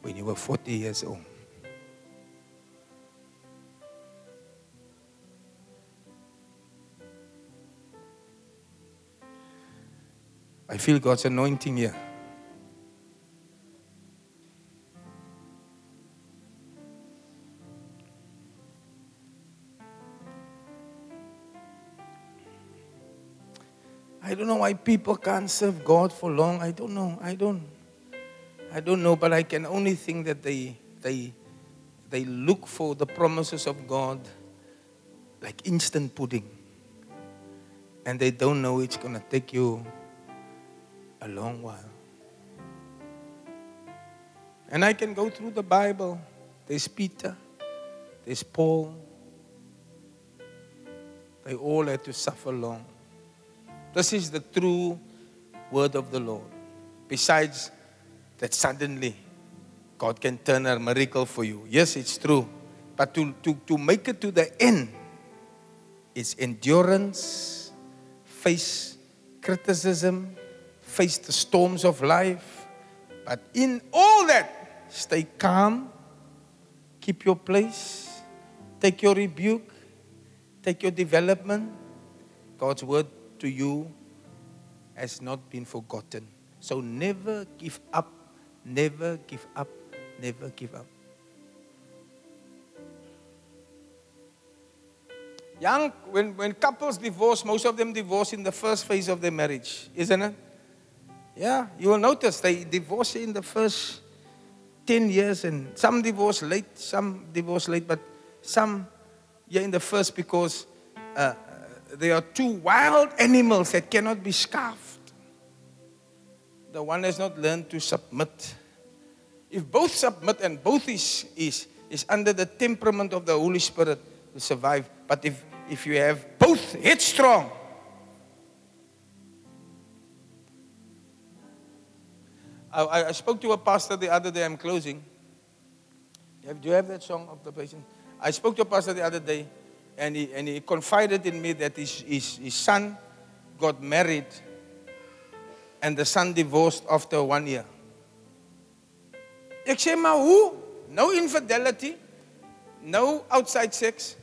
when you were 40 years old. I feel God's anointing here. I don't know why people can't serve God for long. I don't know. I don't. I don't know, but I can only think that they they they look for the promises of God like instant pudding. And they don't know it's gonna take you a long while. And I can go through the Bible. There's Peter, there's Paul. They all had to suffer long. This is the true word of the Lord. Besides that, suddenly God can turn a miracle for you. Yes, it's true. But to, to, to make it to the end, it's endurance, face criticism, face the storms of life. But in all that, stay calm, keep your place, take your rebuke, take your development. God's word to you has not been forgotten. So never give up, never give up, never give up. Young, when, when couples divorce, most of them divorce in the first phase of their marriage, isn't it? Yeah, you will notice they divorce in the first 10 years, and some divorce late, some divorce late, but some, yeah, in the first because uh, there are two wild animals that cannot be scarfed. The one has not learned to submit. If both submit and both is, is, is under the temperament of the Holy Spirit, will survive. But if, if you have both headstrong, I, I, spoke to a pastor the other day, I'm closing. Do you have that song of the patient? I spoke to a pastor the other day, and he, and he confided in me that his, his, his son got married, and the son divorced after one year. Ek sê maar hoe? No infidelity, no outside sex.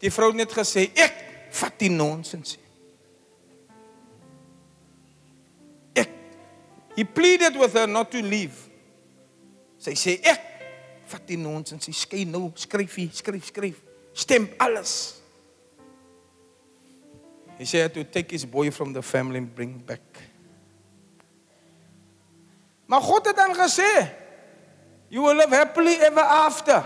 Die vrou het net gesê ek vat die nonsens. Ek He pleaded with her not to leave. Sy sê ek vat die nonsens. Sy skei nou, skryf hier, skryf, skryf. Stem alles. He said to take his boy from the family and bring back. Maar God het dan gesê, you will live happily ever after.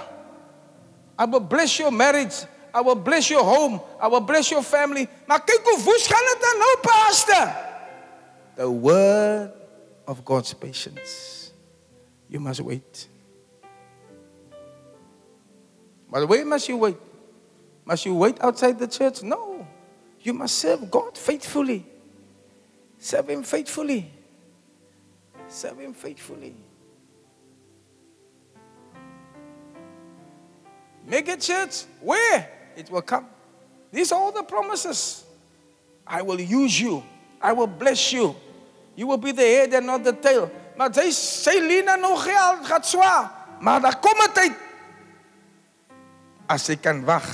I will bless your marriage. I will bless your home. I will bless your family. Maar kyk hoe woes gaan dit dan nou, pastor? The word of God's patience. You must wait. But where must you wait? Must you wait outside the church? No. You must serve God faithfully. Serve Him faithfully. Serve Him faithfully. Mega church, where? It will come. These are all the promises. I will use you. I will bless you. You will be the head and not the tail. Maar sy sy Lena nog geld gaan swaar. Maar daar kom 'n tyd as jy kan wag,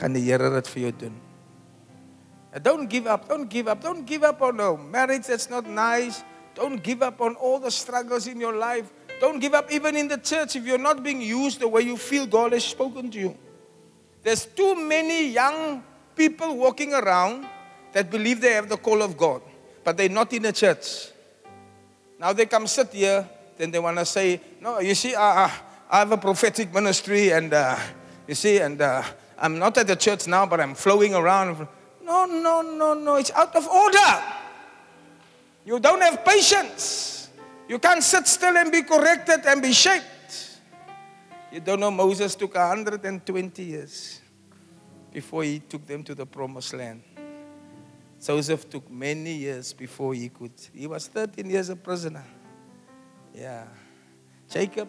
gaan die Here dit vir jou doen. Don't give up. Don't give up. Don't give up on a marriage that's not nice. Don't give up on all the struggles in your life. Don't give up even in the church if you're not being used the way you feel God has spoken to you. There's too many young people walking around that believe they have the call of God, but they're not in the church. Now they come sit here, then they want to say, No, you see, uh, uh, I have a prophetic ministry, and uh, you see, and uh, I'm not at the church now, but I'm flowing around. No, no, no, no, it's out of order. You don't have patience. You can't sit still and be corrected and be shaped. You don't know Moses took 120 years before he took them to the promised land. Joseph took many years before he could. He was 13 years a prisoner. Yeah. Jacob,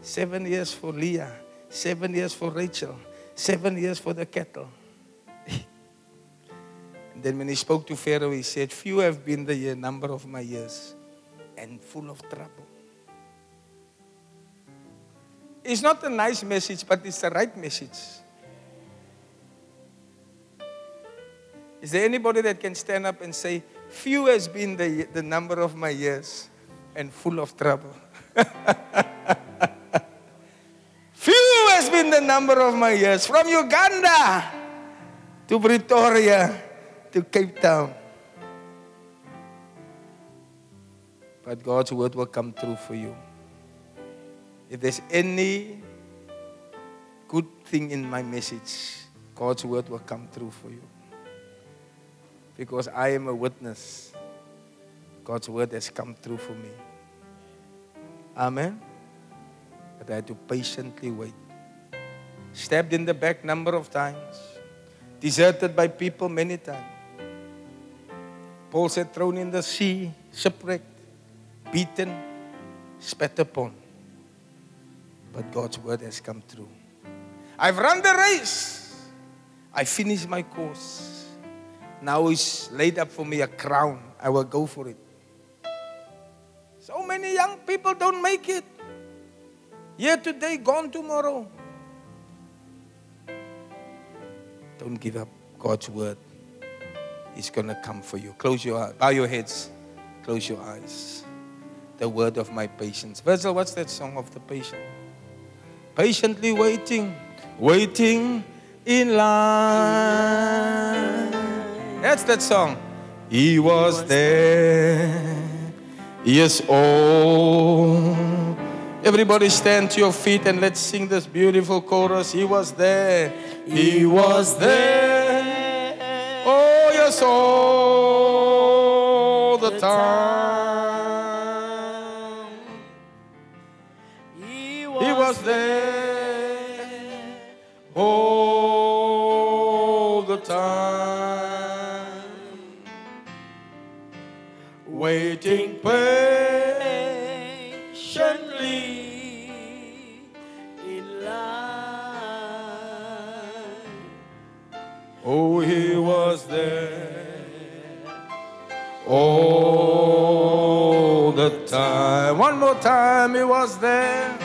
seven years for Leah, seven years for Rachel, Seven years for the cattle. Then when he spoke to Pharaoh, he said, Few have been the year, number of my years, and full of trouble. It's not a nice message, but it's the right message. Is there anybody that can stand up and say, Few has been the, the number of my years and full of trouble? *laughs* Few has been the number of my years from Uganda to Pretoria to Cape Town. But God's word will come true for you. If there's any good thing in my message, God's word will come true for you. Because I am a witness. God's word has come true for me. Amen. But I had to patiently wait. Stabbed in the back number of times. Deserted by people many times. Paul said, thrown in the sea, shipwrecked, beaten, spat upon. But God's word has come true. I've run the race. I finished my course. Now is laid up for me a crown. I will go for it. So many young people don't make it. Here today, gone tomorrow. Don't give up God's word. It's going to come for you. Close your eyes. Bow your heads. Close your eyes. The word of my patience. Virgil, what's that song of the patient? Patiently waiting, waiting in line. That's that song. He was there. Yes, oh. Everybody stand to your feet and let's sing this beautiful chorus. He was there. He was there. Yes, all the time. He He was there all the time, waiting patiently. One more time, he was there.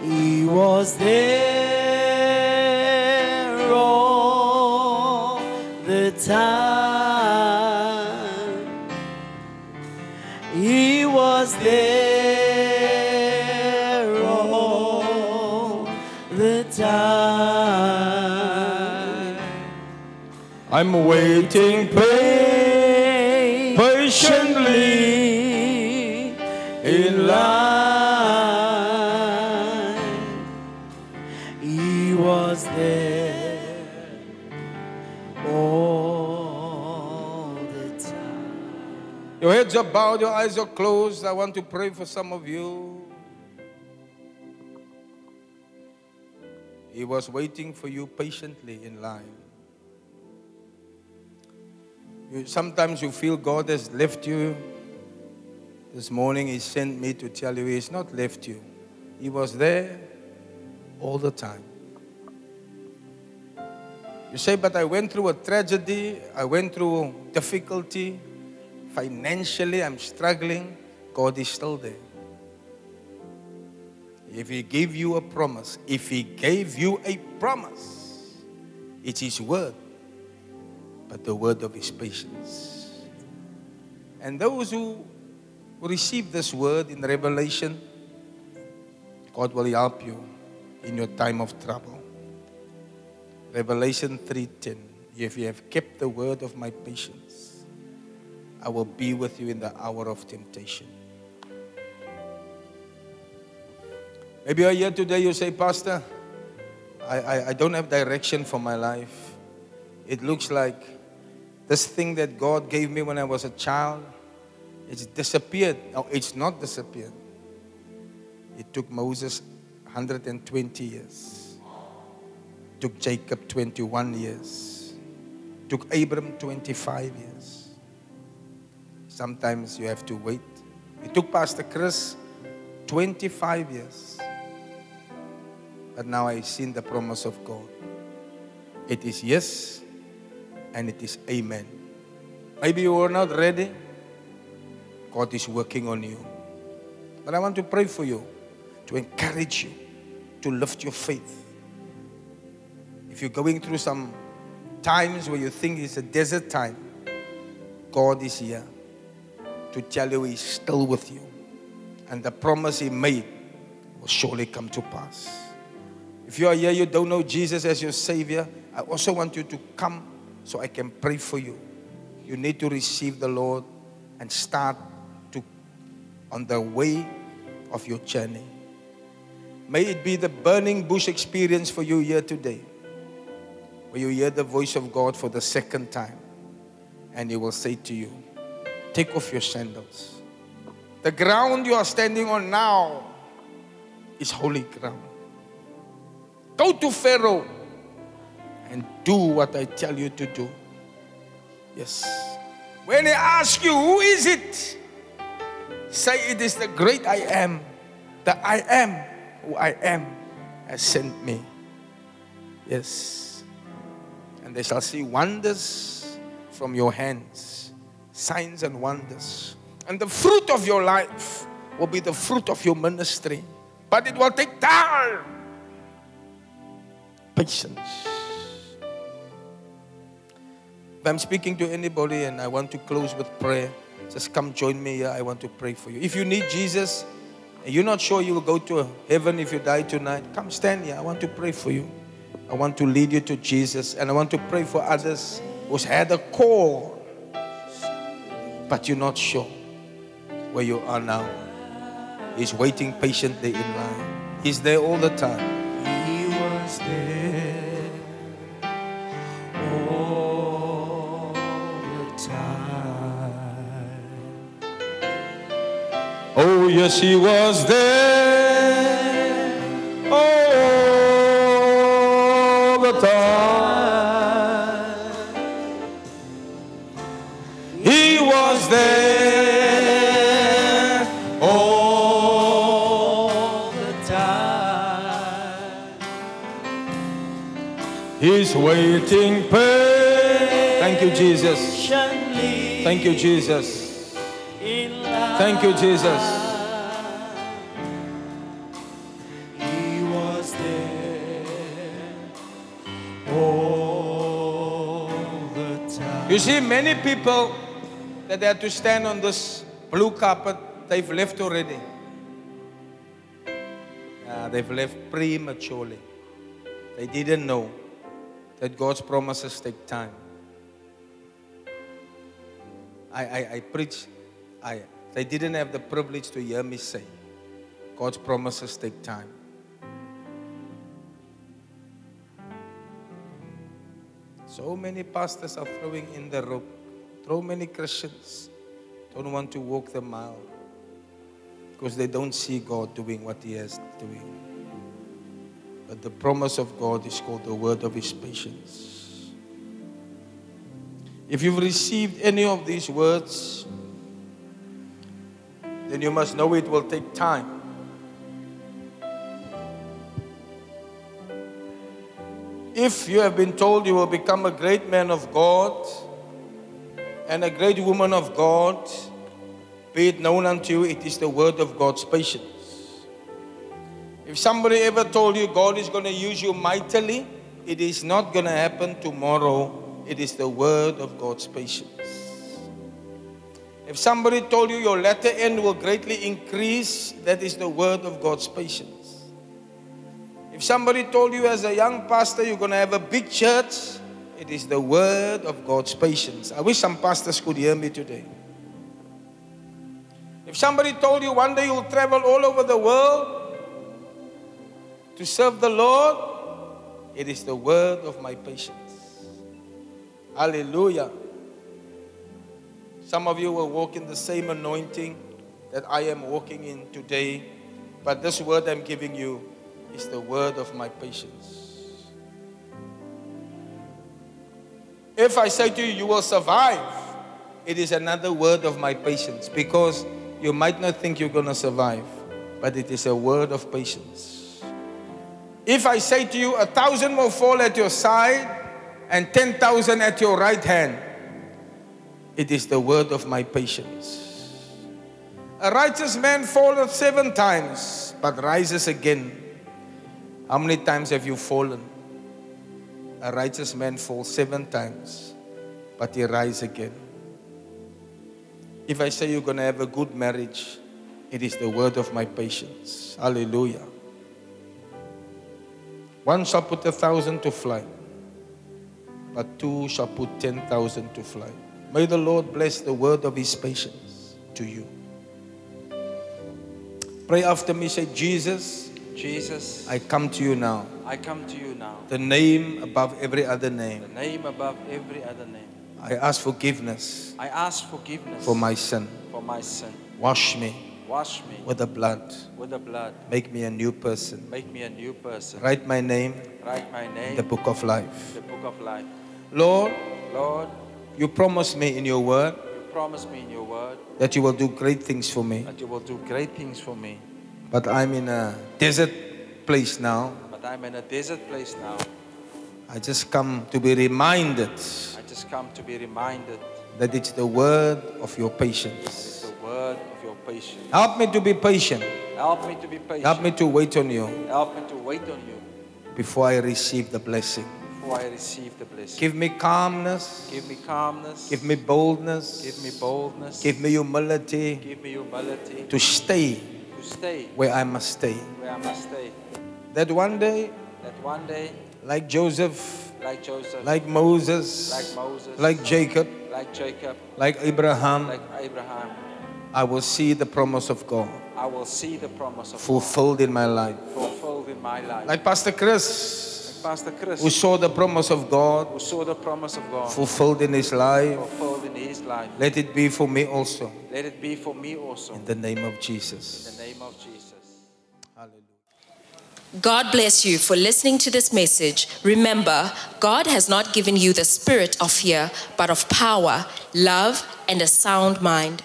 He was there all the time. He was there all the time. I'm waiting patiently He was there all the time. Your heads are bowed, your eyes are closed. I want to pray for some of you. He was waiting for you patiently in line. You, sometimes you feel God has left you. This morning, He sent me to tell you He's not left you. He was there all the time. You say, but I went through a tragedy, I went through difficulty, financially, I'm struggling. God is still there. If He gave you a promise, if He gave you a promise, it's His word, but the word of His patience. And those who receive this word in Revelation, God will help you in your time of trouble. Revelation 3:10. If you have kept the word of my patience, I will be with you in the hour of temptation. Maybe you're here today, you say, Pastor, I, I, I don't have direction for my life. It looks like this thing that God gave me when I was a child, it's disappeared. No, it's not disappeared. It took Moses 120 years. It took Jacob 21 years. It took Abram 25 years. Sometimes you have to wait. It took Pastor Chris 25 years. but now I've seen the promise of God. It is yes and it is amen. Maybe you are not ready. God is working on you. But I want to pray for you, to encourage you, to lift your faith. If you're going through some times where you think it's a desert time, God is here to tell you He's still with you. And the promise He made will surely come to pass. If you are here, you don't know Jesus as your Savior, I also want you to come so I can pray for you. You need to receive the Lord and start on the way of your journey. May it be the burning bush experience for you here today, where you hear the voice of God for the second time, and He will say to you, Take off your sandals. The ground you are standing on now is holy ground. Go to Pharaoh and do what I tell you to do. Yes. When they ask you, who is it? Say it is the great I am. The I am who I am has sent me. Yes. And they shall see wonders from your hands, signs and wonders. And the fruit of your life will be the fruit of your ministry. But it will take time. Patience. If I'm speaking to anybody and I want to close with prayer, just come join me here. I want to pray for you. If you need Jesus and you're not sure you will go to heaven if you die tonight, come stand here. I want to pray for you. I want to lead you to Jesus and I want to pray for others who's had a call, but you're not sure where you are now. He's waiting patiently in line. He's there all the time. He was there yes, he was there all the time. He was there all the time. He's waiting. patiently. Thank you, Jesus. Thank you, Jesus. Thank you, Jesus. You see, many people that had to stand on this blue carpet, they've left already. Yeah, they've left prematurely. They didn't know that God's promises take time. I, I, I preach, I, they didn't have the privilege to hear me say, God's promises take time. So many pastors are throwing in the rope. So many Christians don't want to walk the mile because they don't see God doing what He is doing. But the promise of God is called the word of His patience. If you've received any of these words, then you must know it will take time. If you have been told you will become a great man of God and a great woman of God, be it known unto you, it is the word of God's patience. If somebody ever told you God is going to use you mightily, it is not going to happen tomorrow. It is the word of God's patience. If somebody told you your latter end will greatly increase, that is the word of God's patience. If somebody told you as a young pastor you're going to have a big church, it is the word of God's patience. I wish some pastors could hear me today. If somebody told you one day you'll travel all over the world to serve the Lord, it is the word of my patience. Hallelujah. Some of you will walk in the same anointing that I am walking in today, but this word I'm giving you is the word of my patience. If I say to you, you will survive, it is another word of my patience because you might not think you're going to survive, but it is a word of patience. If I say to you, a thousand will fall at your side and 10,000 at your right hand, it is the word of my patience. A righteous man falleth seven times, but rises again. How many times have you fallen? A righteous man falls seven times, but he rises again. If I say you're going to have a good marriage, it is the word of my patience. Hallelujah. One shall put a thousand to flight, but two shall put ten thousand to flight. May the Lord bless the word of his patience to you. Pray after me, say, Jesus, Jesus, I come to you now. I come to you now. The name above every other name. The name. above every other name. I ask forgiveness I ask forgiveness for my sin. for my sin. Wash me Wash me with the blood. with the blood. Make me a new person. Make me a new person. Write my name Write my name the book of life. the book of life. Lord, Lord, you promised me in your word you promised me in your word that you will do great things for me. that you will do great things for me. But I'm in a desert place now. But I'm in a desert place now. I just come to be reminded I just come to be reminded that it's the word of your it's patience. the word of your patience. Help me to be patient. Help me to be patient. Help me to wait on you Help me to wait on you before I receive the blessing. before I receive the blessing. Give me calmness. Give me calmness. Give me boldness. Give me boldness. Give me humility Give me humility to stay stay where I must stay. where I must stay. That one day, That one day, like Joseph, like Joseph, like Moses, like Moses, like Jacob, like Jacob, like Abraham, like Abraham, I will see the promise of God I will see the promise of fulfilled in my life. God fulfilled in my life. Like Pastor Chris, Pastor Chris, who saw the promise of God who saw the promise of God fulfilled in his life, fulfilled in his life. let it be for me also. Let it be for me also. In the name of In Jesus. the name of Jesus. Hallelujah. God bless you for listening to this message. Remember, God has not given you the spirit of fear, but of power, love, and a sound mind.